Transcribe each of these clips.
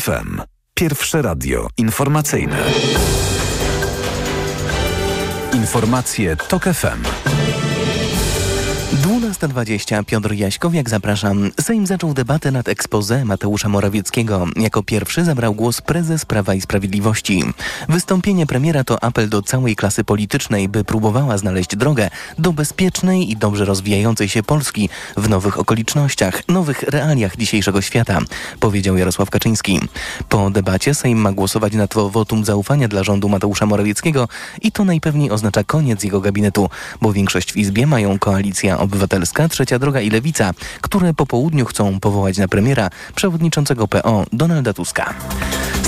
FM. Pierwsze radio informacyjne. Informacje TOK FM. 12.20 Piotr Jaśkowiak zapraszam. Sejm zaczął debatę nad expose Mateusza Morawieckiego. Jako pierwszy zabrał głos prezes Prawa i Sprawiedliwości. Wystąpienie premiera to apel do całej klasy politycznej, by próbowała znaleźć drogę do bezpiecznej i dobrze rozwijającej się Polski w nowych okolicznościach, nowych realiach dzisiejszego świata, powiedział Jarosław Kaczyński. Po debacie Sejm ma głosować nad wotum zaufania dla rządu Mateusza Morawieckiego i to najpewniej oznacza koniec jego gabinetu, bo większość w Izbie mają koalicja Obywatelska, Trzecia Droga i Lewica, które po południu chcą powołać na premiera przewodniczącego PO Donalda Tuska.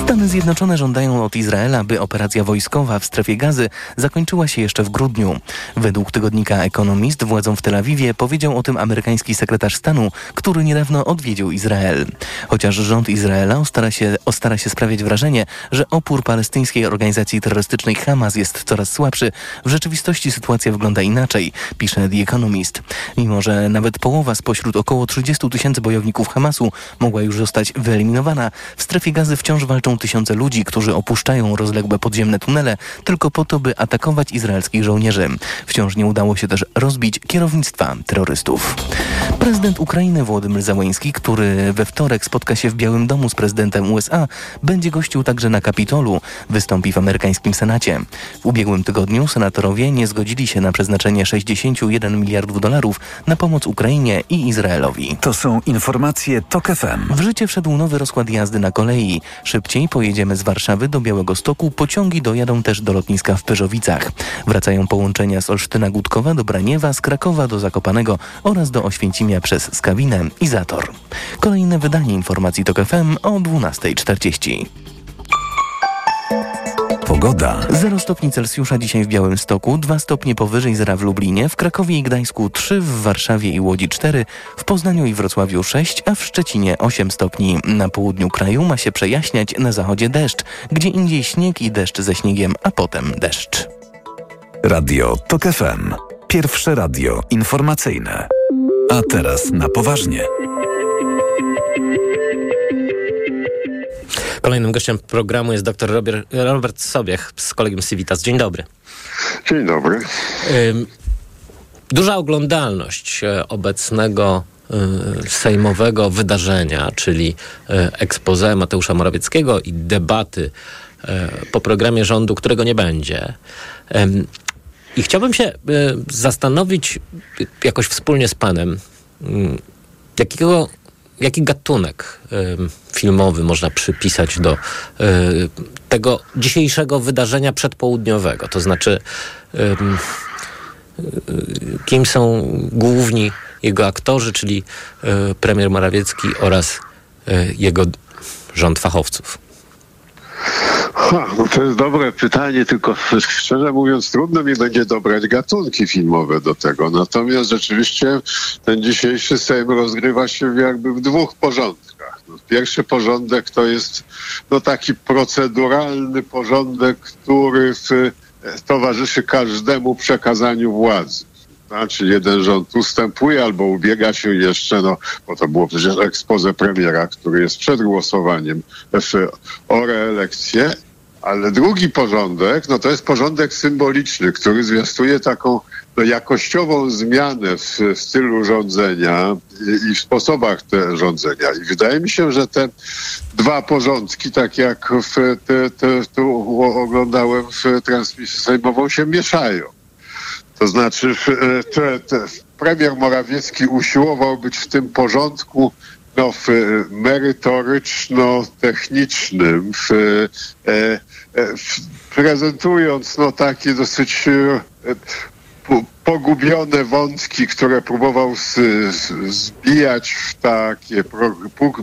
Stany Zjednoczone żądają od Izraela, by operacja wojskowa w strefie gazy zakończyła się jeszcze w grudniu. Według tygodnika Economist władzom w Tel Awiwie powiedział o tym amerykański sekretarz stanu, który niedawno odwiedził Izrael. Chociaż rząd Izraela ostara się, ostara się sprawiać wrażenie, że opór palestyńskiej organizacji terrorystycznej Hamas jest coraz słabszy, w rzeczywistości sytuacja wygląda inaczej, pisze The Economist. Mimo, że nawet połowa spośród około 30 tysięcy bojowników Hamasu mogła już zostać wyeliminowana, w strefie gazy wciąż walczą tysiące ludzi, którzy opuszczają rozległe podziemne tunele tylko po to, by atakować izraelskich żołnierzy. Wciąż nie udało się też rozbić kierownictwa terrorystów. Prezydent Ukrainy Włodymyr Załański, który we wtorek spotka się w Białym Domu z prezydentem USA, będzie gościł także na Kapitolu. Wystąpi w amerykańskim Senacie. W ubiegłym tygodniu senatorowie nie zgodzili się na przeznaczenie 61 miliardów dolarów na pomoc Ukrainie i Izraelowi. To są informacje TOK FM. W życie wszedł nowy rozkład jazdy na kolei. Szybciej pojedziemy z Warszawy do Białego Stoku, pociągi dojadą też do lotniska w Pyrzowicach. Wracają połączenia z Olsztyna Gutkowa do Braniewa, z Krakowa do Zakopanego oraz do Oświęcimia przez Skawinę i Zator. Kolejne wydanie informacji TOK FM o 12.40. Pogoda. 0 stopni Celsjusza dzisiaj w Białymstoku, 2 stopnie powyżej zera w Lublinie, w Krakowie i Gdańsku 3, w Warszawie i Łodzi 4, w Poznaniu i Wrocławiu 6, a w Szczecinie 8 stopni. Na południu kraju ma się przejaśniać, na zachodzie deszcz, gdzie indziej śnieg i deszcz ze śniegiem, a potem deszcz. Radio TOK FM. Pierwsze radio informacyjne. A teraz na poważnie. Kolejnym gościem programu jest dr Robert, Robert Sobiech z kolegium Civitas. Dzień dobry. Dzień dobry. Duża oglądalność e, obecnego e, sejmowego wydarzenia, czyli e, expose Mateusza Morawieckiego i debaty po programie rządu, którego nie będzie. I chciałbym się zastanowić jakoś wspólnie z panem, jakiego jaki gatunek filmowy można przypisać do y, tego dzisiejszego wydarzenia przedpołudniowego? To znaczy, y, kim są główni jego aktorzy, czyli premier Morawiecki oraz jego rząd fachowców? Ha, no to jest dobre pytanie, tylko szczerze mówiąc trudno mi będzie dobrać gatunki filmowe do tego. Natomiast rzeczywiście ten dzisiejszy Sejm rozgrywa się jakby w dwóch porządkach. No, pierwszy porządek to jest no, taki proceduralny porządek, który w, towarzyszy każdemu przekazaniu władzy znaczy jeden rząd ustępuje albo ubiega się jeszcze, no bo to było przecież ekspozę premiera, który jest przed głosowaniem w, o reelekcję, ale drugi porządek, no to jest porządek symboliczny, który zwiastuje taką no, jakościową zmianę w, w stylu rządzenia i, i, w sposobach te rządzenia. I wydaje mi się, że te dwa porządki, tak jak w, te, te, tu oglądałem w transmisji sejmową, się mieszają. To znaczy te, te, premier Morawiecki usiłował być w tym porządku no, w merytoryczno-technicznym, w, e, w, prezentując no, takie dosyć e, pogubione wątki, które próbował z, z, zbijać w takie pro,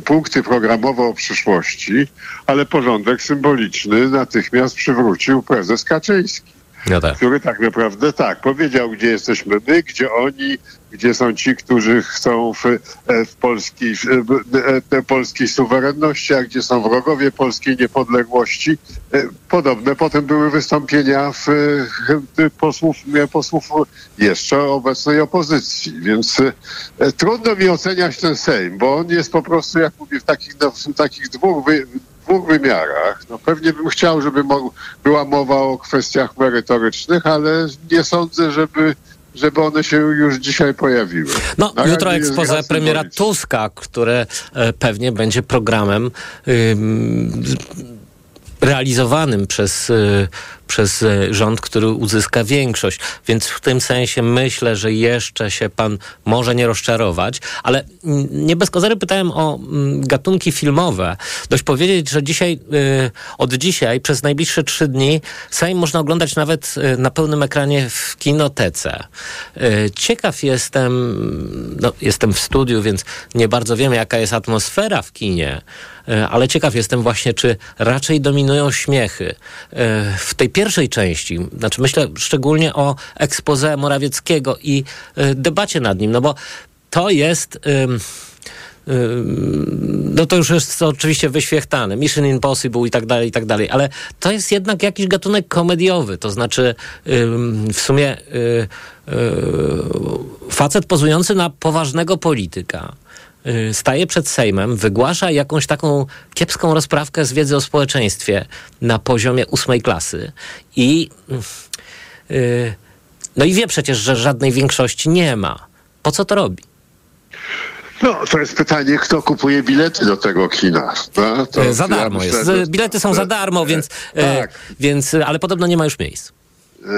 punkty programowe o przyszłości, ale porządek symboliczny natychmiast przywrócił prezes Kaczyński. No tak. który tak naprawdę tak powiedział, gdzie jesteśmy my, gdzie oni, gdzie są ci, którzy chcą w, e, w polskiej, w, e, polskiej suwerenności, a gdzie są wrogowie polskiej niepodległości. E, podobne potem były wystąpienia w, posłów, posłów jeszcze obecnej opozycji, więc trudno mi oceniać ten Sejm, bo on jest po prostu, jak mówię, w takich, w takich dwóch dwóch wymiarach. No pewnie bym chciał, żeby była mowa o kwestiach merytorycznych, ale nie sądzę, żeby żeby one się już dzisiaj pojawiły. No, Na jutro ekspozę premiera Tuska, które e, pewnie będzie programem realizowanym przez, y, przez y, rząd, który uzyska większość. Więc w tym sensie myślę, że jeszcze się pan może nie rozczarować, ale nie bez kozery pytałem o mm, gatunki filmowe. Dość powiedzieć, że dzisiaj, y, od dzisiaj, przez najbliższe trzy dni Sejm można oglądać nawet na pełnym ekranie w kinotece. Ciekaw jestem, no, jestem w studiu, więc nie bardzo wiem, jaka jest atmosfera w kinie, ale ciekaw jestem właśnie, czy raczej dominują śmiechy. E, w tej pierwszej części, znaczy myślę szczególnie o expose Morawieckiego i e, debacie nad nim, no bo to jest no to już jest oczywiście wyświechtane, Mission Impossible i tak dalej, i tak dalej, ale to jest jednak jakiś gatunek komediowy, to znaczy w sumie y, y, facet pozujący na poważnego polityka, Y, staje przed Sejmem, wygłasza jakąś taką kiepską rozprawkę z wiedzy o społeczeństwie na poziomie ósmej klasy i yy, no i wie przecież, że żadnej większości nie ma. Po co to robi? No, to jest pytanie, kto kupuje bilety do tego kina. No, to za darmo ja myślę, jest. Bilety są za darmo, więc, e, tak. więc, ale podobno nie ma już miejsc.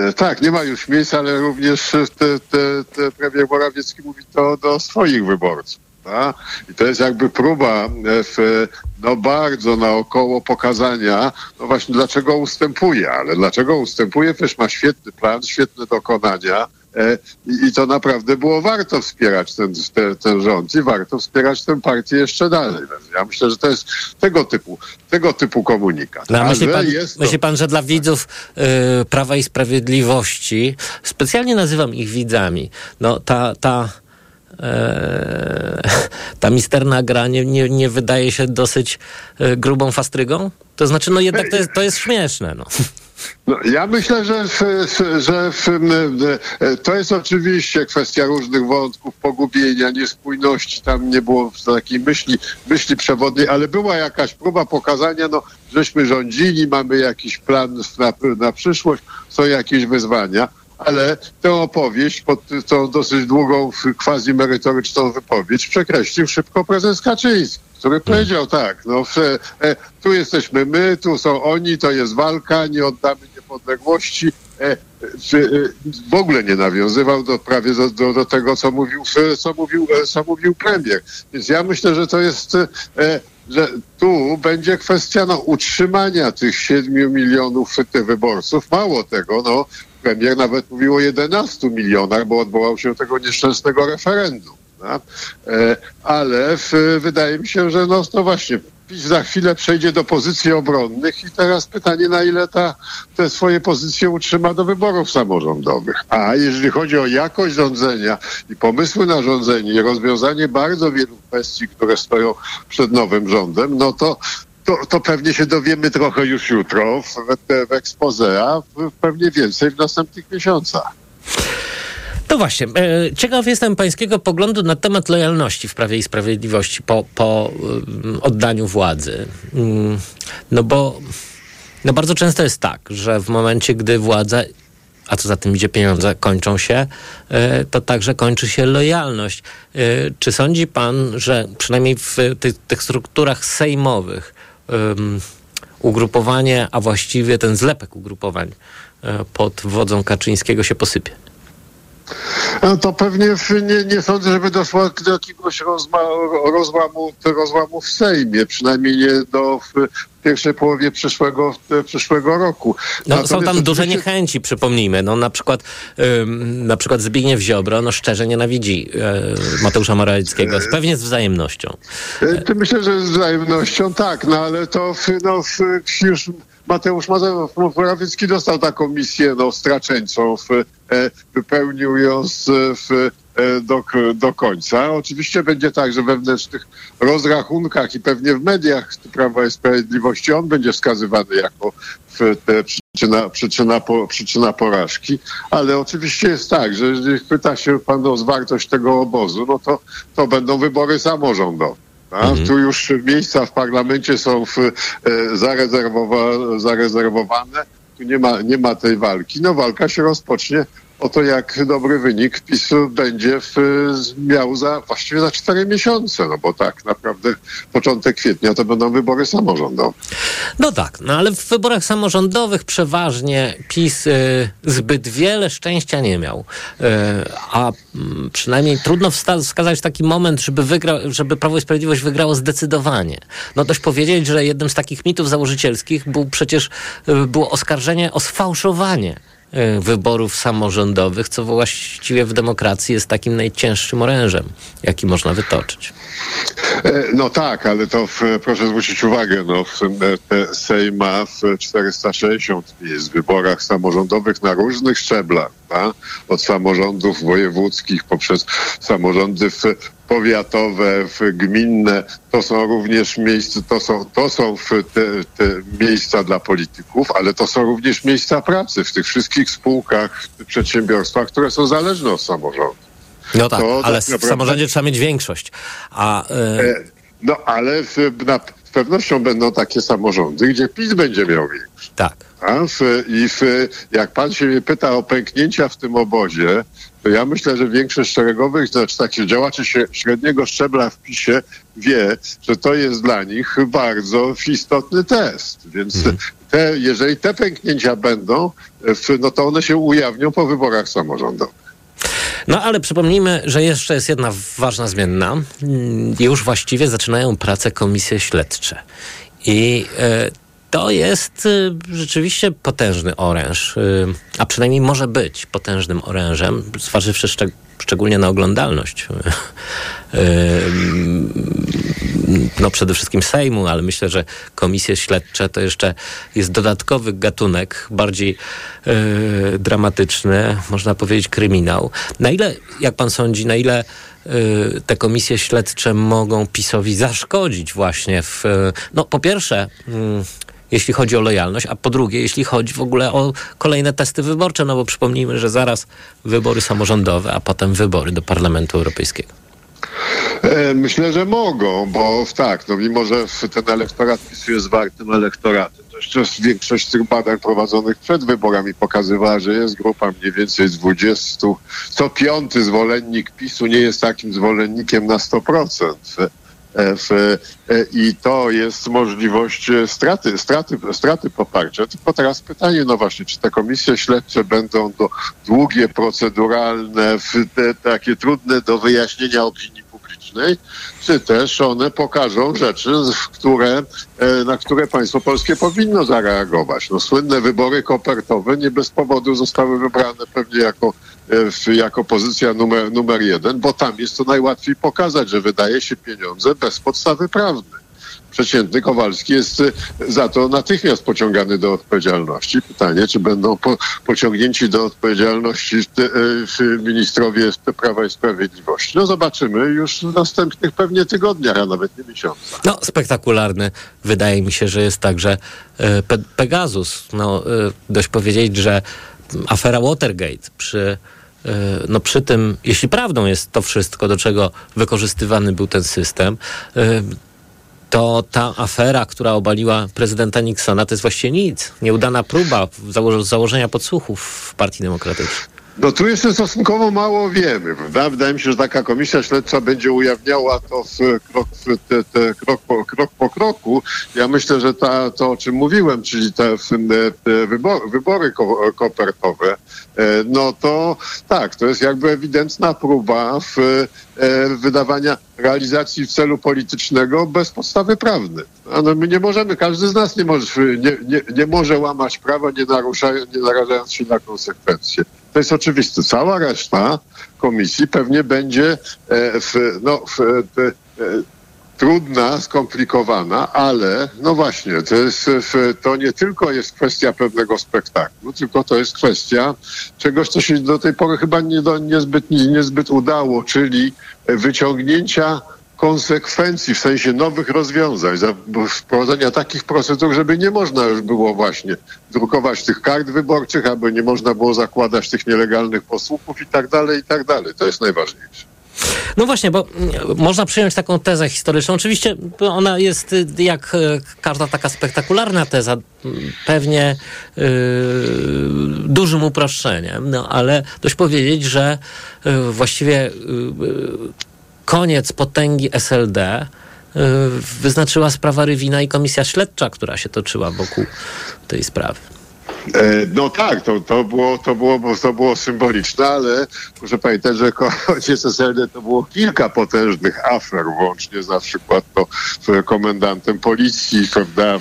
E, tak, nie ma już miejsc, ale również te, te, te premier Morawiecki mówi to do swoich wyborców. I to jest jakby próba e, w, no bardzo naokoło pokazania, no właśnie dlaczego ustępuje, ale dlaczego ustępuje, też ma świetny plan, świetne dokonania, e, i, to naprawdę było warto wspierać ten, ten, ten, rząd i warto wspierać tę partię jeszcze dalej. Ja myślę, że to jest tego typu, tego typu komunikat. No, myśli, pan, to... myśli pan, że dla widzów y, Prawa i Sprawiedliwości, specjalnie nazywam ich widzami, no ta, ta E, ta misterna gra nie, nie, nie wydaje się dosyć e, grubą fastrygą? To znaczy, no jednak to jest, to jest śmieszne. No. No, ja myślę, że, że to jest oczywiście kwestia różnych wątków, pogubienia, niespójności. Tam nie było takiej myśli, myśli przewodniej, ale była jakaś próba pokazania, no, żeśmy rządzili, mamy jakiś plan na, na przyszłość, są jakieś wyzwania ale tę opowieść, pod tą dosyć długą, quasi merytoryczną wypowiedź przekreślił szybko prezes Kaczyński, który hmm. powiedział tak, no e, tu jesteśmy my, tu są oni, to jest walka, nie oddamy niepodległości. E, e, w ogóle nie nawiązywał do prawie do, do, do, tego, co mówił, co, mówił, e, co mówił premier. Więc ja myślę, że to jest e, że tu będzie kwestia no, utrzymania tych 7 milionów wyborców. Mało tego, no, premier nawet mówił o 11 milionach, bo odwołał się do tego nieszczęsnego referendum. No? E, ale w, wydaje mi się, że no, no właśnie, PiS za chwilę przejdzie do pozycji obronnych i teraz pytanie, na ile ta, te swoje pozycje utrzyma do wyborów samorządowych. A jeżeli chodzi o jakość rządzenia i pomysły na rządzenie i rozwiązanie bardzo wielu kwestii, które stoją przed nowym rządem, no to to, to pewnie się dowiemy trochę już jutro w, w, w expose, a pewnie więcej w następnych miesiącach. No właśnie, e, ciekaw jestem pańskiego poglądu na temat lojalności w Prawie i Sprawiedliwości po, po um, oddaniu władzy. Um, no bo no bardzo często jest tak, że w momencie, gdy władza, a co za tym idzie pieniądze, kończą się, e, to także kończy się lojalność. E, czy sądzi pan, że przynajmniej w tych, tych strukturach sejmowych ugrupowanie, a właściwie ten zlepek ugrupowań pod wodzą Kaczyńskiego się posypie? No to pewnie nie, nie sądzę, żeby doszło do jakiegoś rozma, rozłamu, rozłamu w Sejmie, przynajmniej nie do pierwszej połowie przyszłego, przyszłego roku. No, są tam duże niechęci, przypomnijmy. No, na, przykład, ym, na przykład Zbigniew Ziobro no, szczerze nienawidzi y, Mateusza Morawieckiego, pewnie z wzajemnością. Y, myślę, że z wzajemnością tak, no ale to no, już Mateusz Morawiecki dostał taką misję no, w, e, wypełnił ją z, w, e, do, do końca. Oczywiście będzie tak, że we wewnętrznych rozrachunkach i pewnie w mediach Prawa i Sprawiedliwości on będzie wskazywany jako przyczyna, przyczyna, przyczyna porażki, ale oczywiście jest tak, że jeżeli pyta się pan o zwartość tego obozu, no to, to będą wybory samorządowe. Mhm. Tu już miejsca w parlamencie są w, e, zarezerwowa, zarezerwowane. Tu nie ma, nie ma tej walki. No walka się rozpocznie o to, jak dobry wynik PiSu będzie w, miał za właściwie za cztery miesiące, no bo tak naprawdę początek kwietnia to będą wybory samorządowe. No tak, no ale w wyborach samorządowych przeważnie PiS y, zbyt wiele szczęścia nie miał. Y, a przynajmniej trudno wskazać taki moment, żeby, wygra, żeby Prawo i Sprawiedliwość wygrało zdecydowanie. No dość powiedzieć, że jednym z takich mitów założycielskich był przecież y, było oskarżenie o sfałszowanie E, wyborów samorządowych, co właściwie w demokracji jest takim najcięższym orężem, jaki można wytoczyć. E, no tak, ale to w, proszę zwrócić uwagę, no, w, Sejm ma w 460 miejsc w wyborach samorządowych na różnych szczeblach, ta? od samorządów wojewódzkich poprzez samorządy w powiatowe, gminne, to są również miejsca, to są, to są te, te miejsca dla polityków, ale to są również miejsca pracy w tych wszystkich spółkach, przedsiębiorstwach, które są zależne od samorządu. No tak, to ale tak naprawdę... w samorządzie trzeba mieć większość. A, yy... No ale w, na, z pewnością będą takie samorządy, gdzie PiS będzie miał większość. Tak. I w, jak pan się mnie pyta o pęknięcia w tym obozie, to ja myślę, że większość szeregowych, znaczy takich działaczy się średniego szczebla w PiSie wie, że to jest dla nich bardzo istotny test. Więc mhm. te, jeżeli te pęknięcia będą, no to one się ujawnią po wyborach samorządowych. No ale przypomnijmy, że jeszcze jest jedna ważna zmienna. Już właściwie zaczynają pracę komisje śledcze. I e, to jest y, rzeczywiście potężny oręż, y, a przynajmniej może być potężnym orężem, zważywszy szczeg szczególnie na oglądalność. Y, no przede wszystkim Sejmu, ale myślę, że komisje śledcze to jeszcze jest dodatkowy gatunek, bardziej dramatyczny, można powiedzieć kryminał. Na ile, jak pan sądzi, na ile te komisje śledcze mogą PiSowi zaszkodzić właśnie w, no po pierwsze, mm, jeśli chodzi o lojalność, a po drugie, jeśli chodzi w ogóle o kolejne testy wyborcze, no bo przypomnijmy, że zaraz wybory samorządowe, a potem wybory do Parlamentu Europejskiego. E, myślę, że mogą, bo tak, no mimo, że ten elektorat PiSu jest wartym elektoratem, to jeszcze większość tych badań prowadzonych przed wyborami pokazywała, że jest grupa mniej więcej z 20. Co piąty zwolennik PiSu nie jest takim zwolennikiem na 100%. E, w, e, I to jest możliwość e, straty, straty, straty poparcia. Tylko teraz pytanie, no właśnie, czy te komisje śledcze będą do, długie, proceduralne, te, takie trudne do wyjaśnienia opinii publicznej, czy też one pokażą rzeczy, które, na które państwo polskie powinno zareagować. No, słynne wybory kopertowe nie bez powodu zostały wybrane pewnie jako E, jako pozycja numer, numer jeden, bo tam jest to najłatwiej pokazać, że wydaje się pieniądze bez podstawy prawnej. Przeciętny Kowalski jest e, za to natychmiast pociągany do odpowiedzialności. Pytanie, czy będą po, pociągnięci do odpowiedzialności te, e, ministrowie Prawa i Sprawiedliwości. No zobaczymy już w następnych pewnie tygodniach, a nawet nie miesiącach. No spektakularny wydaje mi się, że jest także Pe Pegasus. No, dość powiedzieć, że afera Watergate przy e, no przy tym, jeśli prawdą jest to wszystko, do czego wykorzystywany był ten system, e, to ta afera, która obaliła prezydenta Nixona, to jest właściwie nic. Nieudana próba założenia podsłuchów w Partii Demokratycznej. No tu jeszcze stosunkowo mało wiemy, prawda? Wydaje mi się, że taka komisja śledcza będzie ujawniała to krok, te, te, krok, po, krok po kroku. Ja myślę, że ta, to, o czym mówiłem, czyli te, te wybory, wybory ko kopertowe, e, no to tak, to jest jakby ewidentna próba w, e, wydawania realizacji w celu politycznego bez podstawy prawnej. No my nie możemy, każdy z nas nie może, nie, nie, nie może łamać prawa, nie, naruszając, nie narażając się na konsekwencje. To jest oczywiste. Cała reszta komisji pewnie będzie e, w, no, w, w, e, trudna, skomplikowana, ale no właśnie, to, jest, to nie tylko jest kwestia pewnego spektaklu, tylko to jest kwestia czegoś, co się do tej pory chyba nie do, niezbyt, niezbyt udało, czyli wyciągnięcia konsekwencji, w sensie nowych rozwiązań, wprowadzenia takich procedur, żeby nie można już było właśnie drukować tych kart wyborczych, aby nie można było zakładać tych nielegalnych posłuchów i tak dalej, i tak dalej. To jest najważniejsze. No właśnie, bo mm, można przyjąć taką tezę historyczną. Oczywiście ona jest y, jak y, każda taka spektakularna teza, pewnie yy, dużym uproszczeniem, no ale dość powiedzieć, że yy, właściwie yy, koniec potęgi SLD wyznaczyła sprawa Rywina i komisja śledcza, która się toczyła wokół tej sprawy. E, no tak, to, to, było, to, było, to było symboliczne, ale muszę pamiętać, że koniec SLD to było kilka potężnych afer, włącznie na przykład to komendantem policji, prawda,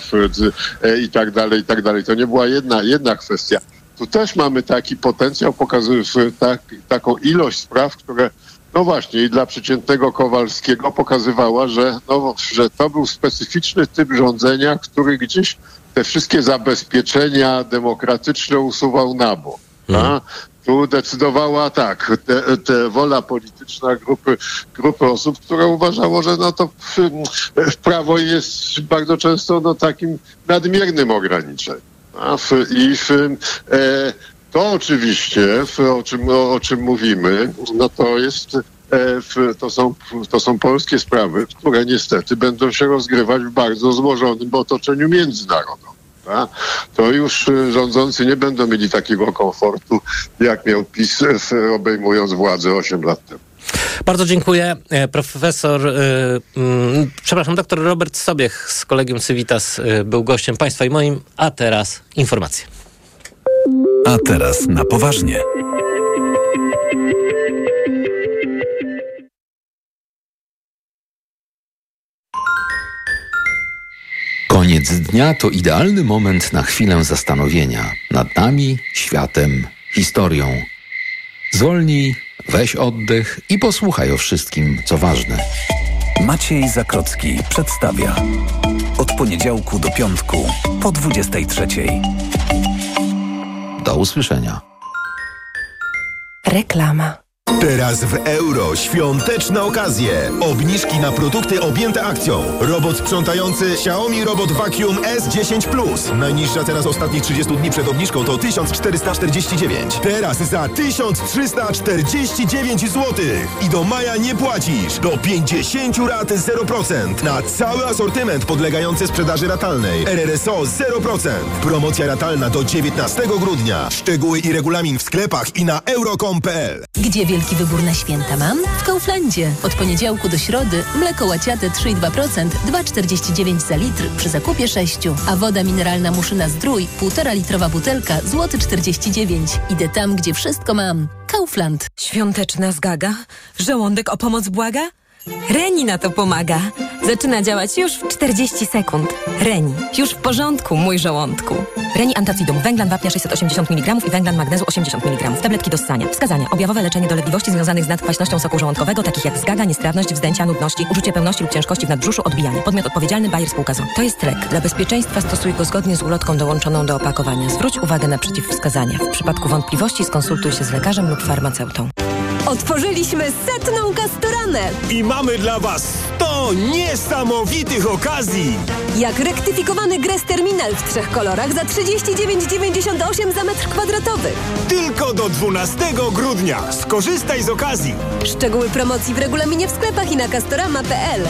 e, i tak dalej, i tak dalej. To nie była jedna, jedna kwestia. Tu też mamy taki potencjał, pokazuje tak, taką ilość spraw, które no właśnie, i dla przeciętnego Kowalskiego pokazywała, że, no, że to był specyficzny typ rządzenia, który gdzieś te wszystkie zabezpieczenia demokratyczne usuwał na bok. Hmm. Tu decydowała tak, te, te wola polityczna grupy, grupy osób, które uważało, że no to w, prawo jest bardzo często no, takim nadmiernym ograniczeniem. I w, e, to oczywiście, o, czym, o, czym mówimy, no to jest E, to są, to są polskie sprawy, które niestety będą się rozgrywać w bardzo złożonym otoczeniu międzynarodowym. To już e, rządzący nie będą mieli takiego komfortu, jak miał PiS e, obejmując władzę 8 lat temu. Bardzo dziękuję. Profesor, yy, przepraszam, doktor Robert Sobiech z Kolegium Civitas był gościem Państwa i moim, a teraz informacje. A teraz na poważnie. Koniec dnia to idealny moment na chwilę zastanowienia nad nami, światem, historią. Zwolnij, weź oddech i posłuchaj o wszystkim, co ważne. Maciej Zakrocki przedstawia. Od poniedziałku do piątku po 23. Do usłyszenia. Reklama. Teraz w euro świąteczne okazje. Obniżki na produkty objęte akcją. Robot sprzątający Xiaomi Robot Vacuum S10 Plus. Najniższa teraz ostatnich 30 dni przed obniżką to 1449. Teraz za 1349 zł. I do maja nie płacisz. Do 50 rat 0%. Na cały asortyment podlegający sprzedaży ratalnej. RRSO 0%. Promocja ratalna do 19 grudnia. Szczegóły i regulamin w sklepach i na euro.com.pl. Gdzie wielki wybór na święta mam? W Kauflandzie. Od poniedziałku do środy mleko łaciate 3,2%, 2,49 za litr przy zakupie 6. A woda mineralna Muszyna Zdrój, 1,5 litrowa butelka, złoty 49. Idę tam, gdzie wszystko mam. Kaufland. Świąteczna zgaga? Żołądek o pomoc błaga? Reni na to pomaga. Zaczyna działać już w 40 sekund. Reni. Już w porządku, mój żołądku. Reni Antacidum. Węglan wapnia 680 mg i węglan magnezu 80 mg. Tabletki do ssania. Wskazania. Objawowe leczenie dolegliwości związanych z nadkwaśnością soku żołądkowego, takich jak zgaga, niestrawność, wzdęcia, nudności, uczucie pełności lub ciężkości w nadbrzuszu, odbijanie. Podmiot odpowiedzialny Bayer spółka ZO. To jest lek. Dla bezpieczeństwa stosuj go zgodnie z ulotką dołączoną do opakowania. Zwróć uwagę na przeciwwskazania. W przypadku wątpliwości skonsultuj się z lekarzem lub farmaceutą. Otworzyliśmy setną kastoranę. I mamy dla Was 100 niesamowitych okazji. Jak rektyfikowany Gres Terminal w trzech kolorach za 39,98 za metr kwadratowy. Tylko do 12 grudnia. Skorzystaj z okazji. Szczegóły promocji w regulaminie w sklepach i na castorama.pl.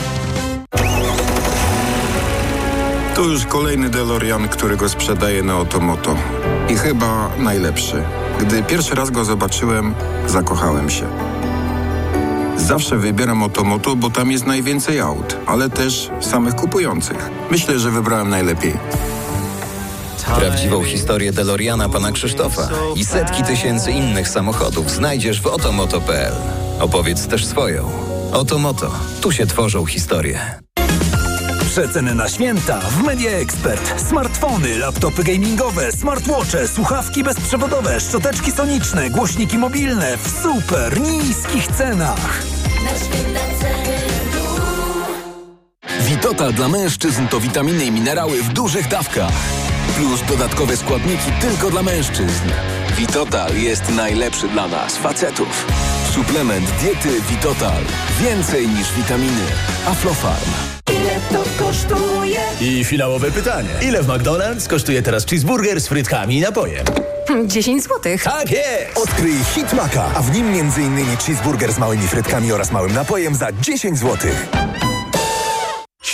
To już kolejny DeLorean, którego sprzedaję na Otomoto. I chyba najlepszy. Gdy pierwszy raz go zobaczyłem, zakochałem się. Zawsze wybieram Otomoto, bo tam jest najwięcej aut, ale też samych kupujących. Myślę, że wybrałem najlepiej. Prawdziwą historię DeLoreana pana Krzysztofa i setki tysięcy innych samochodów znajdziesz w otomoto.pl. Opowiedz też swoją. Otomoto. Tu się tworzą historie. Przeceny na święta w Media Expert. Smartfony, laptopy gamingowe, smartwatche, słuchawki bezprzewodowe, szczoteczki soniczne, głośniki mobilne w super niskich cenach. Witotal dla mężczyzn to witaminy i minerały w dużych dawkach. Plus dodatkowe składniki tylko dla mężczyzn. Witotal jest najlepszy dla nas, facetów. Suplement diety Witotal. Więcej niż witaminy. Aflofarm. To kosztuje? I finałowe pytanie. Ile w McDonald's kosztuje teraz cheeseburger z frytkami i napojem? 10 złotych. Tak jest! Odkryj Hit Maka, a w nim m.in. cheeseburger z małymi frytkami oraz małym napojem za 10 złotych.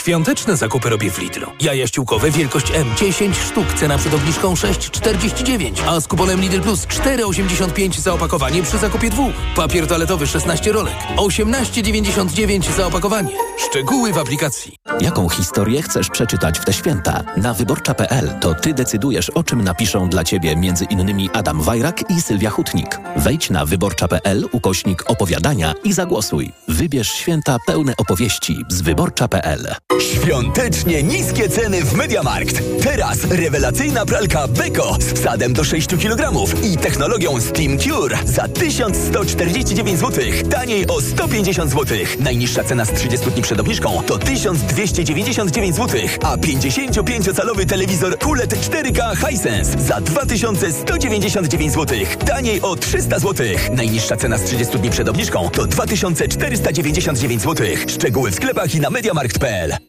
Świąteczne zakupy robię w Lidlu. Jaja ściółkowe wielkość M 10 sztuk, cena przed obniżką 6,49, a z kuponem Lidl Plus 4,85 za opakowanie przy zakupie dwóch. Papier toaletowy 16 rolek, 18,99 za opakowanie. Szczegóły w aplikacji. Jaką historię chcesz przeczytać w te święta? Na wyborcza.pl to ty decydujesz, o czym napiszą dla ciebie między innymi Adam Wajrak i Sylwia Hutnik. Wejdź na wyborcza.pl ukośnik opowiadania i zagłosuj. Wybierz święta pełne opowieści z wyborcza.pl. Świątecznie niskie ceny w Mediamarkt. Teraz rewelacyjna pralka Beko z wsadem do 6 kg i technologią Steam Cure za 1149 zł. Taniej o 150 zł. Najniższa cena z 30 dni przed obniżką to 1299 zł, a 55-calowy telewizor QLED 4K Hisense za 2199 zł. Taniej o 300 zł. Najniższa cena z 30 dni przed obniżką to 2499 zł. Szczegóły w sklepach i na mediamarkt.pl.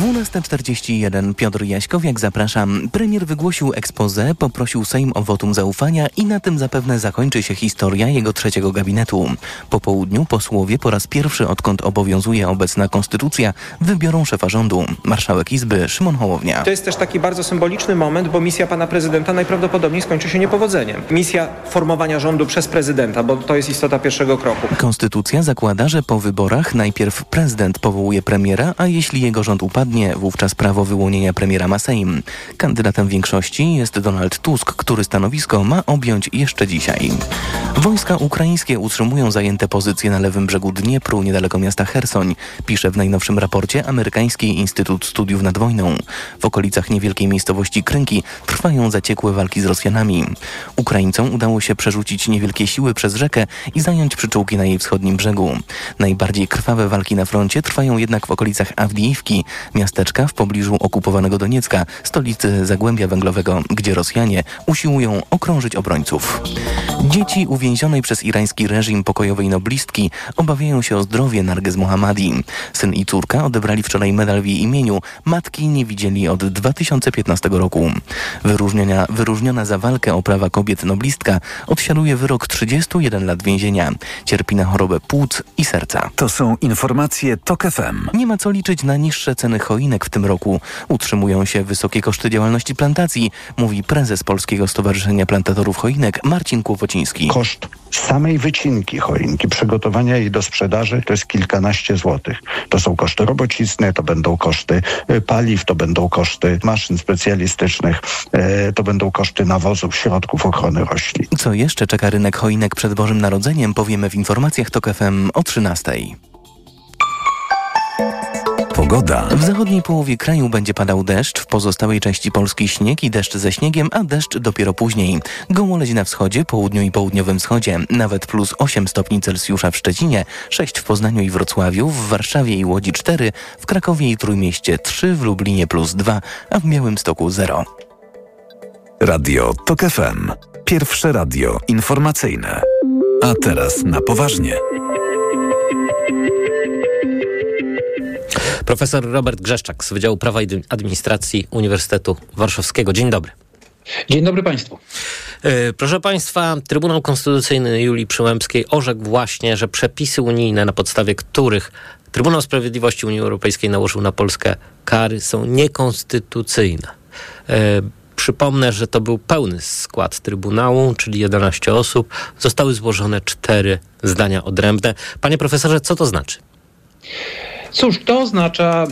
12.41 Piotr Jaśkowiak, zapraszam. Premier wygłosił expose, poprosił Sejm o wotum zaufania i na tym zapewne zakończy się historia jego trzeciego gabinetu. Po południu posłowie po raz pierwszy odkąd obowiązuje obecna konstytucja wybiorą szefa rządu. Marszałek Izby Szymon Hołownia. To jest też taki bardzo symboliczny moment, bo misja pana prezydenta najprawdopodobniej skończy się niepowodzeniem. Misja formowania rządu przez prezydenta, bo to jest istota pierwszego kroku. Konstytucja zakłada, że po wyborach najpierw prezydent powołuje premiera, a jeśli jego rząd upadnie, wówczas prawo wyłonienia premiera ma Sejm. Kandydatem większości jest Donald Tusk, który stanowisko ma objąć jeszcze dzisiaj. Wojska ukraińskie utrzymują zajęte pozycje na lewym brzegu Dniepru, niedaleko miasta Hersoń, pisze w najnowszym raporcie Amerykański Instytut Studiów nad Wojną. W okolicach niewielkiej miejscowości Krynki trwają zaciekłe walki z Rosjanami. Ukraińcom udało się przerzucić niewielkie siły przez rzekę i zająć przyczółki na jej wschodnim brzegu. Najbardziej krwawe walki na froncie trwają jednak w okolicach Awdijiwki, miasteczka w pobliżu okupowanego Doniecka, stolicy Zagłębia Węglowego, gdzie Rosjanie usiłują okrążyć obrońców. Dzieci uwięzionej przez irański reżim pokojowej noblistki obawiają się o zdrowie Nargis Mohammadi. Syn i córka odebrali wczoraj medal w jej imieniu. Matki nie widzieli od 2015 roku. Wyróżniona, wyróżniona za walkę o prawa kobiet noblistka odsiaduje wyrok 31 lat więzienia. Cierpi na chorobę płuc i serca. To są informacje TOK FM. Nie ma co liczyć na niższe ceny choinek w tym roku. Utrzymują się wysokie koszty działalności plantacji, mówi prezes Polskiego Stowarzyszenia Plantatorów Choinek Marcin Kłopociński. Koszt samej wycinki choinki, przygotowania jej do sprzedaży to jest kilkanaście złotych. To są koszty robocizny, to będą koszty y, paliw, to będą koszty maszyn specjalistycznych, e, to będą koszty nawozów, środków ochrony roślin. Co jeszcze czeka rynek choinek przed Bożym Narodzeniem powiemy w informacjach TOK FM o 13. Pogoda. W zachodniej połowie kraju będzie padał deszcz, w pozostałej części Polski śnieg i deszcz ze śniegiem, a deszcz dopiero później. Gołoleć na wschodzie, południu i południowym wschodzie. Nawet plus 8 stopni Celsjusza w Szczecinie, 6 w Poznaniu i Wrocławiu, w Warszawie i Łodzi 4, w Krakowie i Trójmieście 3, w Lublinie plus 2, a w Białymstoku 0. Radio TOK FM. Pierwsze radio informacyjne. A teraz na poważnie. Profesor Robert Grzeszczak z Wydziału Prawa i Administracji Uniwersytetu Warszawskiego. Dzień dobry. Dzień dobry Państwu. Proszę Państwa, Trybunał Konstytucyjny Julii Przyłębskiej orzekł właśnie, że przepisy unijne, na podstawie których Trybunał Sprawiedliwości Unii Europejskiej nałożył na Polskę kary, są niekonstytucyjne. Przypomnę, że to był pełny skład Trybunału, czyli 11 osób. Zostały złożone cztery zdania odrębne. Panie profesorze, co to znaczy? Cóż, to oznacza,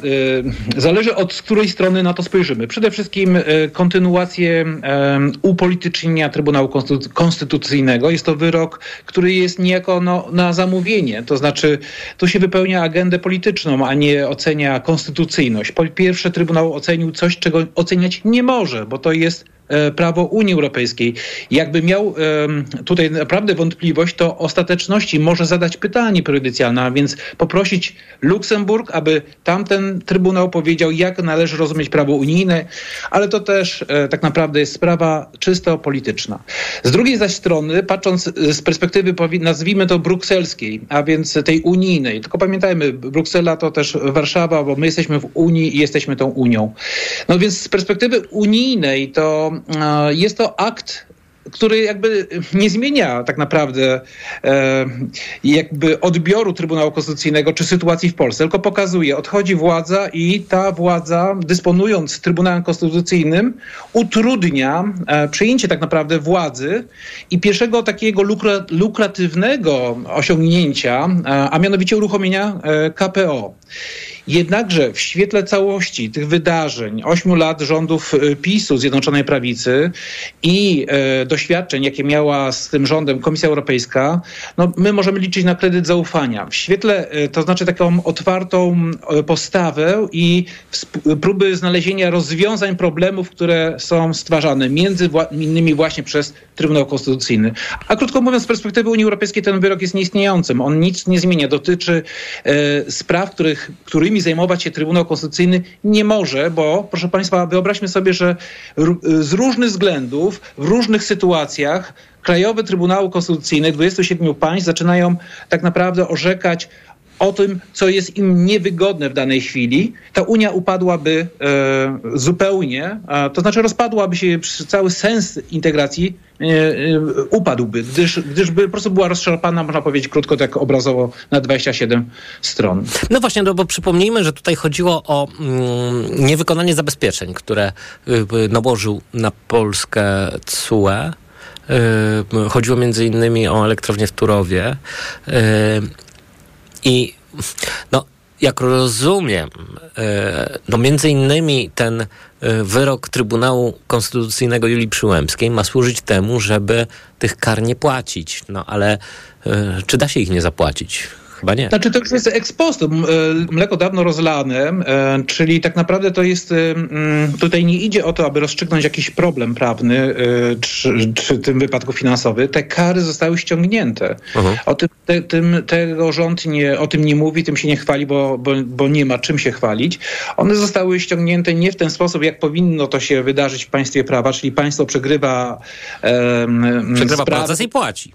y, zależy od której strony na to spojrzymy. Przede wszystkim y, kontynuację y, upolitycznienia Trybunału Konstytu Konstytucyjnego. Jest to wyrok, który jest niejako no, na zamówienie, to znaczy tu się wypełnia agendę polityczną, a nie ocenia konstytucyjność. Po pierwsze, Trybunał ocenił coś, czego oceniać nie może, bo to jest prawo Unii Europejskiej. Jakby miał e, tutaj naprawdę wątpliwość, to ostateczności może zadać pytanie prejudycjalne, a więc poprosić Luksemburg, aby tamten Trybunał powiedział, jak należy rozumieć prawo unijne, ale to też e, tak naprawdę jest sprawa czysto polityczna. Z drugiej zaś strony, patrząc e, z perspektywy, nazwijmy to brukselskiej, a więc tej unijnej, tylko pamiętajmy, Bruksela to też Warszawa, bo my jesteśmy w Unii i jesteśmy tą Unią. No więc z perspektywy unijnej to e, jest to akt który jakby nie zmienia tak naprawdę e, jakby odbioru Trybunału Konstytucyjnego czy sytuacji w Polsce, tylko pokazuje, odchodzi władza i ta władza, dysponując Trybunałem Konstytucyjnym, utrudnia e, przejęcie tak naprawdę władzy i pierwszego takiego lukra, lukratywnego osiągnięcia, e, a mianowicie uruchomienia e, KPO. Jednakże w świetle całości tych wydarzeń, ośmiu lat rządów e, PiSu, Zjednoczonej Prawicy i e, doświadczeń, jakie miała z tym rządem Komisja Europejska, no, my możemy liczyć na kredyt zaufania. W świetle, e, to znaczy taką otwartą e, postawę i próby znalezienia rozwiązań problemów, które są stwarzane między wła- innymi właśnie przez Trybunał Konstytucyjny. A krótko mówiąc, z perspektywy Unii Europejskiej ten wyrok jest nieistniejącym. On nic nie zmienia. Dotyczy e, spraw, których, którymi zajmować się Trybunał Konstytucyjny nie może, bo proszę Państwa, wyobraźmy sobie, że z różnych względów, w różnych sytuacjach Krajowe Trybunały Konstytucyjne 27 państw zaczynają tak naprawdę orzekać o tym, co jest im niewygodne w danej chwili, ta Unia upadłaby e, zupełnie, a, to znaczy rozpadłaby się cały sens integracji e, e, upadłby, gdyż, gdyż by po prostu była rozszarpana, można powiedzieć krótko, tak obrazowo, na 27 stron. No właśnie, no bo przypomnijmy, że tutaj chodziło o mm, niewykonanie zabezpieczeń, które y, y, nałożył na Polskę CUE. Y, chodziło między innymi o elektrownię w Turowie. Y, I no, jak rozumiem, y, no między innymi ten y, wyrok Trybunału Konstytucyjnego Julii Przyłębskiej ma służyć temu, żeby tych kar nie płacić. No ale y, czy da się ich nie zapłacić? Chyba nie. Znaczy to już jest ex post, m- e, mleko dawno rozlane, e, czyli tak naprawdę to jest, e, tutaj nie idzie o to, aby rozstrzygnąć jakiś problem prawny, czy, czy w tym wypadku finansowy. Te kary zostały ściągnięte. O tym, te, tym tego rząd nie, o tym nie mówi, tym się nie chwali, bo, bo, bo nie ma czym się chwalić. One zostały ściągnięte nie w ten sposób, jak powinno to się wydarzyć w państwie prawa, czyli państwo przegrywa em, Przegrywa proces i płaci.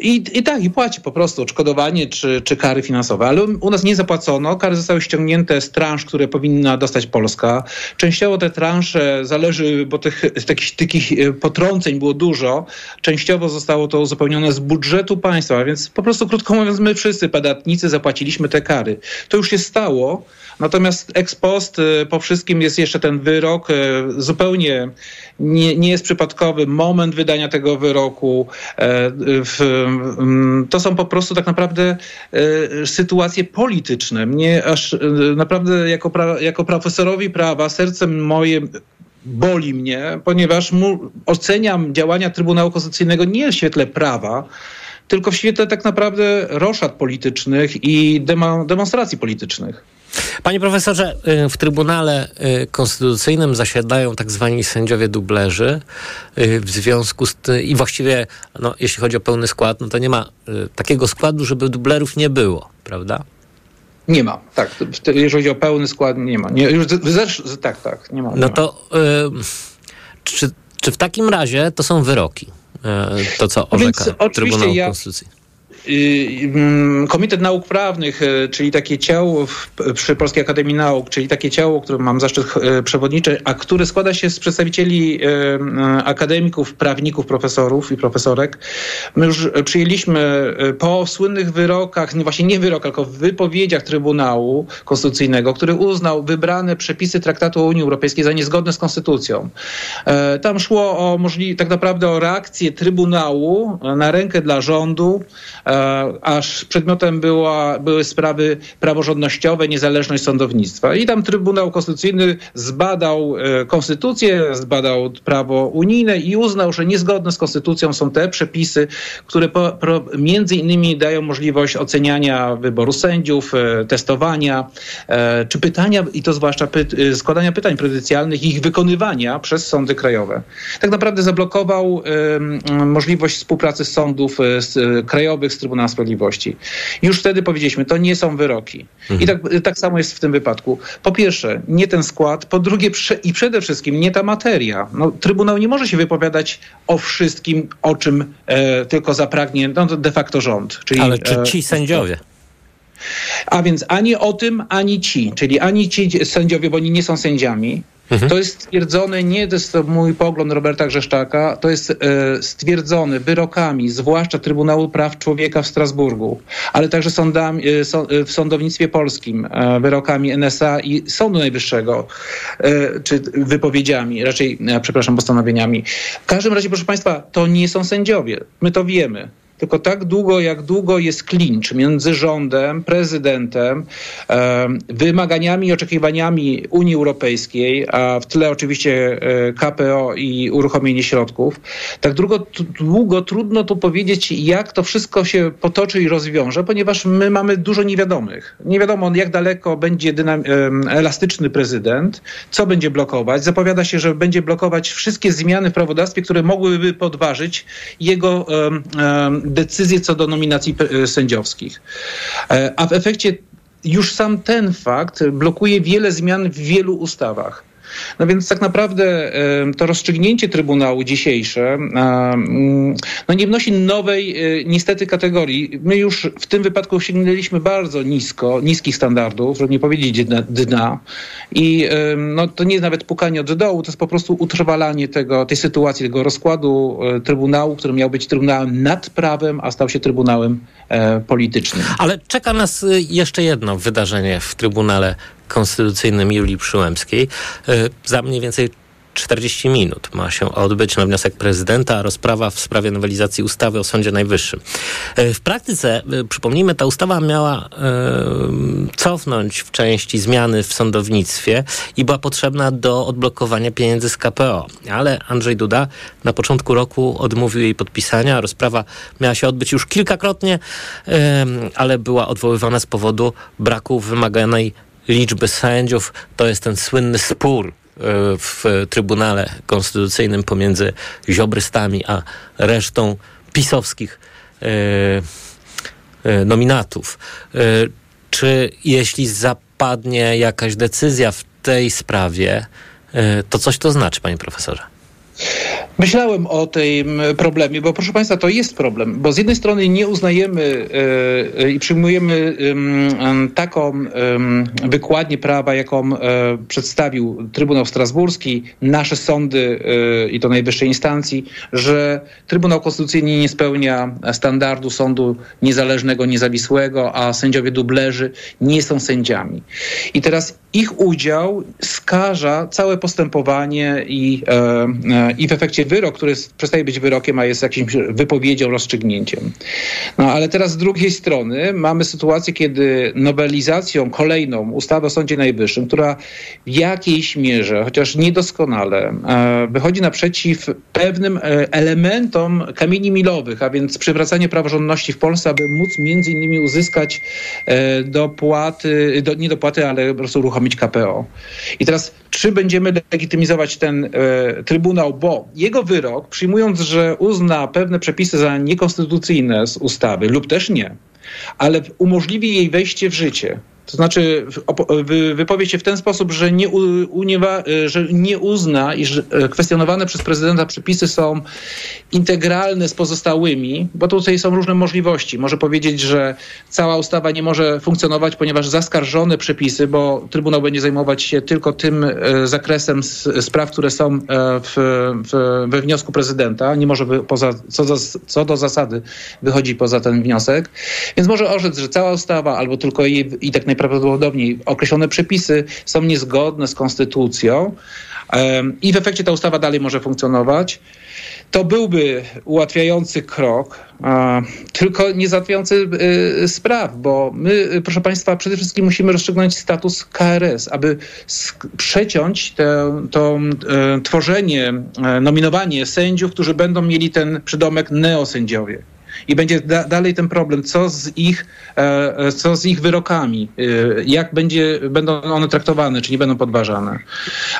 I, I tak, i płaci po prostu odszkodowanie czy, czy kary finansowe. Ale u nas nie zapłacono. Kary zostały ściągnięte z transz, które powinna dostać Polska. Częściowo te transze zależy, bo tych takich, takich e, potrąceń było dużo. Częściowo zostało to uzupełnione z budżetu państwa, więc po prostu krótko mówiąc, my wszyscy podatnicy zapłaciliśmy te kary. To już się stało. Natomiast ex post e, po wszystkim jest jeszcze ten wyrok. e, Zupełnie nie, nie jest przypadkowy moment wydania tego wyroku. W, mm, to są po prostu tak naprawdę sytuacje polityczne. Mnie aż naprawdę jako, pra, jako profesorowi prawa sercem moje boli mnie, ponieważ mu, oceniam działania Trybunału Konstytucyjnego nie w świetle prawa, tylko w świetle tak naprawdę roszad politycznych i demo, demonstracji politycznych. Panie profesorze, y, w Trybunale y, Konstytucyjnym zasiadają tak zwani sędziowie dublerzy y, w związku z tym, i właściwie, no, jeśli chodzi o pełny skład, no to nie ma takiego składu, żeby dublerów nie było, prawda? Nie ma, tak. Jeżeli chodzi o pełny skład, nie ma. Nie, już zesz- tak, tak, nie ma. nie No ma. to y, czy, czy w takim razie to są wyroki? To, co No więc orzeka oczywiście Trybunał ja- Konstytucyjny. Mm, Komitet Nauk Prawnych, y, czyli takie ciało w, przy Polskiej Akademii Nauk, czyli takie ciało, które mam zaszczyt y, przewodniczy, a które składa się z przedstawicieli y, akademików, prawników, profesorów i profesorek. My już przyjęliśmy po słynnych wyrokach, nie właśnie nie wyrokach, tylko wypowiedziach Trybunału Konstytucyjnego, który uznał wybrane przepisy Traktatu o Unii Europejskiej za niezgodne z Konstytucją. E, Tam szło o możli- tak naprawdę o reakcję Trybunału e, na rękę dla rządu, e, aż przedmiotem była, były sprawy praworządnościowe, niezależność sądownictwa. I tam Trybunał Konstytucyjny zbadał konstytucję, zbadał prawo unijne i uznał, że niezgodne z konstytucją są te przepisy, które po, pro, między innymi dają możliwość oceniania wyboru sędziów, testowania, czy pytania, i to zwłaszcza py, składania pytań predycjalnych i ich wykonywania przez sądy krajowe. Tak naprawdę zablokował możliwość współpracy sądów krajowych z Trybunałem Sprawiedliwości. Już wtedy powiedzieliśmy, to nie są wyroki. Mhm. I tak, tak samo jest w tym wypadku. Po pierwsze, nie ten skład, po drugie prze, i przede wszystkim nie ta materia. No, Trybunał nie może się wypowiadać o wszystkim, o czym e, tylko zapragnie no, de facto rząd. Czyli, Ale czy ci e, sędziowie? A więc ani o tym, ani ci, czyli ani ci sędziowie, bo oni nie są sędziami, Mhm. To jest stwierdzone, nie to jest mój pogląd Roberta Grzeszczaka, to jest e, stwierdzone wyrokami, zwłaszcza Trybunału Praw Człowieka w Strasburgu, ale także sądami, e, so, e, w sądownictwie polskim, e, wyrokami NSA i Sądu Najwyższego, e, czy wypowiedziami, raczej, e, przepraszam, postanowieniami. W każdym razie, proszę Państwa, to nie są sędziowie. My to wiemy tylko tak długo, jak długo jest klincz między rządem, prezydentem, wymaganiami i oczekiwaniami Unii Europejskiej, a w tle oczywiście e, KPO i uruchomienie środków, tak długo, długo trudno tu powiedzieć, jak to wszystko się potoczy i rozwiąże, ponieważ my mamy dużo niewiadomych. Nie wiadomo, jak daleko będzie elastyczny prezydent, co będzie blokować. Zapowiada się, że będzie blokować wszystkie zmiany w prawodawstwie, które mogłyby podważyć jego decyzje co do nominacji e, sędziowskich. E, a w efekcie już sam ten fakt blokuje wiele zmian w wielu ustawach. No więc tak naprawdę to rozstrzygnięcie Trybunału dzisiejsze no nie wnosi nowej e, niestety kategorii. My już w tym wypadku sięgnęliśmy bardzo nisko, niskich standardów, żeby nie powiedzieć dna. I no, to nie jest nawet pukanie od dołu, to jest po prostu utrwalanie tego, tej sytuacji, tego rozkładu e, Trybunału, który miał być Trybunałem nad prawem, a stał się Trybunałem e, politycznym. Ale czeka nas jeszcze jedno wydarzenie w Trybunale Konstytucyjnym Julii Przyłębskiej. E, za mniej więcej 40 minut ma się odbyć na wniosek prezydenta rozprawa w sprawie nowelizacji ustawy o Sądzie Najwyższym. E, w praktyce, e, przypomnijmy, ta ustawa miała cofnąć w części zmiany w sądownictwie i była potrzebna do odblokowania pieniędzy z KPO. Ale Andrzej Duda na początku roku odmówił jej podpisania. Rozprawa miała się odbyć już kilkakrotnie, ale była odwoływana z powodu braku wymaganej liczby sędziów, to jest ten słynny spór e, w Trybunale Konstytucyjnym pomiędzy ziobrystami a resztą pisowskich e, e, nominatów. Czy jeśli zapadnie jakaś decyzja w tej sprawie, to coś to znaczy, panie profesorze? Myślałem o tym problemie, bo proszę Państwa, to jest problem, bo z jednej strony nie uznajemy e, i przyjmujemy taką wykładnię prawa, jaką e, przedstawił Trybunał Strasburski, nasze sądy e, i to najwyższej instancji, że Trybunał Konstytucyjny nie spełnia standardu sądu niezależnego, niezawisłego, a sędziowie dublerzy nie są sędziami. I teraz ich udział skaża całe postępowanie i, i w efekcie wyrok, który przestaje być wyrokiem, a jest jakimś wypowiedzią, rozstrzygnięciem. No ale teraz z drugiej strony mamy sytuację, kiedy nowelizacją kolejną ustawy o Sądzie Najwyższym, która w jakiejś mierze, chociaż niedoskonale, e, wychodzi naprzeciw pewnym e, elementom kamieni milowych, a więc przywracanie praworządności w Polsce, aby móc między innymi uzyskać e, dopłaty, do, nie dopłaty, ale po prostu uruchomić KPO. I teraz czy będziemy legitymizować ten Trybunał, bo jego wyrok, przyjmując, że uzna pewne przepisy za niekonstytucyjne z ustawy lub też nie, ale umożliwi jej wejście w życie, to znaczy wypowie się w ten sposób, że nie, uniewa, że nie uzna, iż e, kwestionowane przez prezydenta przepisy są integralne z pozostałymi, bo tutaj są różne możliwości. Może powiedzieć, że cała ustawa nie może funkcjonować, ponieważ zaskarżone przepisy, bo Trybunał będzie zajmować się tylko tym e, zakresem spraw, które są e, w, w, we wniosku prezydenta, nie może poza, co, do, co do zasady wychodzi poza ten wniosek. Więc może orzec, że cała ustawa albo tylko jej i tak najprawdopodobniej określone przepisy są niezgodne z konstytucją, I w efekcie ta ustawa dalej może funkcjonować. To byłby ułatwiający krok, tylko nie załatwiający y, spraw, bo my, y, proszę Państwa, przede wszystkim musimy rozstrzygnąć status KRS, aby przeciąć te, to e, tworzenie, nominowanie sędziów, którzy będą mieli ten przydomek neosędziowie i będzie da dalej ten problem, co z ich, e, e co z ich wyrokami, e, jak będzie, będą one traktowane, czy nie będą podważane.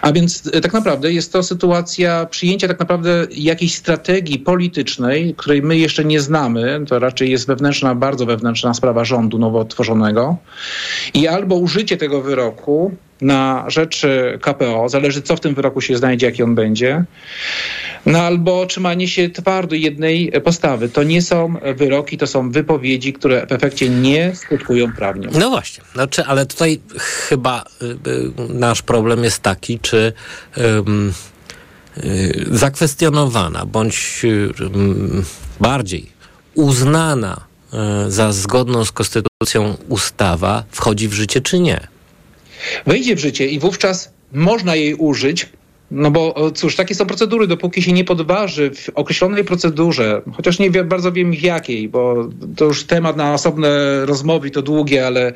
A więc tak naprawdę jest to sytuacja przyjęcia tak naprawdę jakiejś strategii politycznej, której my jeszcze nie znamy, to raczej jest wewnętrzna, bardzo wewnętrzna sprawa rządu nowo tworzonego i albo użycie tego wyroku na rzecz KPO, zależy co w tym wyroku się znajdzie, jaki on będzie, no albo trzymanie się twardo jednej postawy. To nie są wyroki, to są wypowiedzi, które w efekcie nie skutkują prawnie. No właśnie, znaczy, ale tutaj chyba y, y, nasz problem jest taki, czy y, zakwestionowana bądź bardziej uznana za zgodną z konstytucją ustawa wchodzi w życie, czy nie? Wejdzie w życie i wówczas można jej użyć no bo cóż, takie są procedury, dopóki się nie podważy w określonej procedurze, chociaż nie bardzo wiem w jakiej, bo to już temat na osobne rozmowy, to długie, ale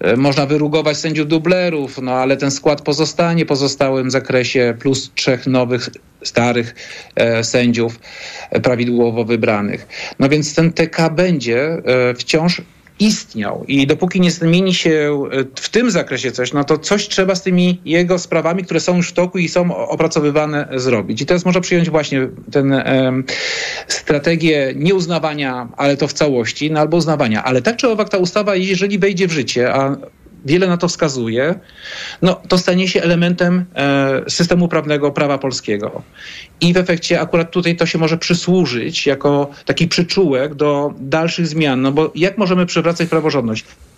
e, można wyrugować sędziów dublerów, no ale ten skład pozostanie pozostałym zakresie plus trzech nowych, starych e, sędziów e, prawidłowo wybranych. No więc ten TK będzie e, wciąż istniał i dopóki nie zmieni się e, w tym zakresie coś, no to coś trzeba z tymi jego sprawami, które są już w toku i są opracowywane, zrobić. I teraz można przyjąć właśnie um, strategię nieuznawania, ale to w całości, no albo uznawania. Ale tak czy owak ta ustawa, jeżeli wejdzie w życie, a wiele na to wskazuje, no, to stanie się elementem e, systemu prawnego prawa polskiego. I w efekcie akurat tutaj to się może przysłużyć jako taki przyczółek do dalszych zmian, no bo jak możemy przywracać praworządność?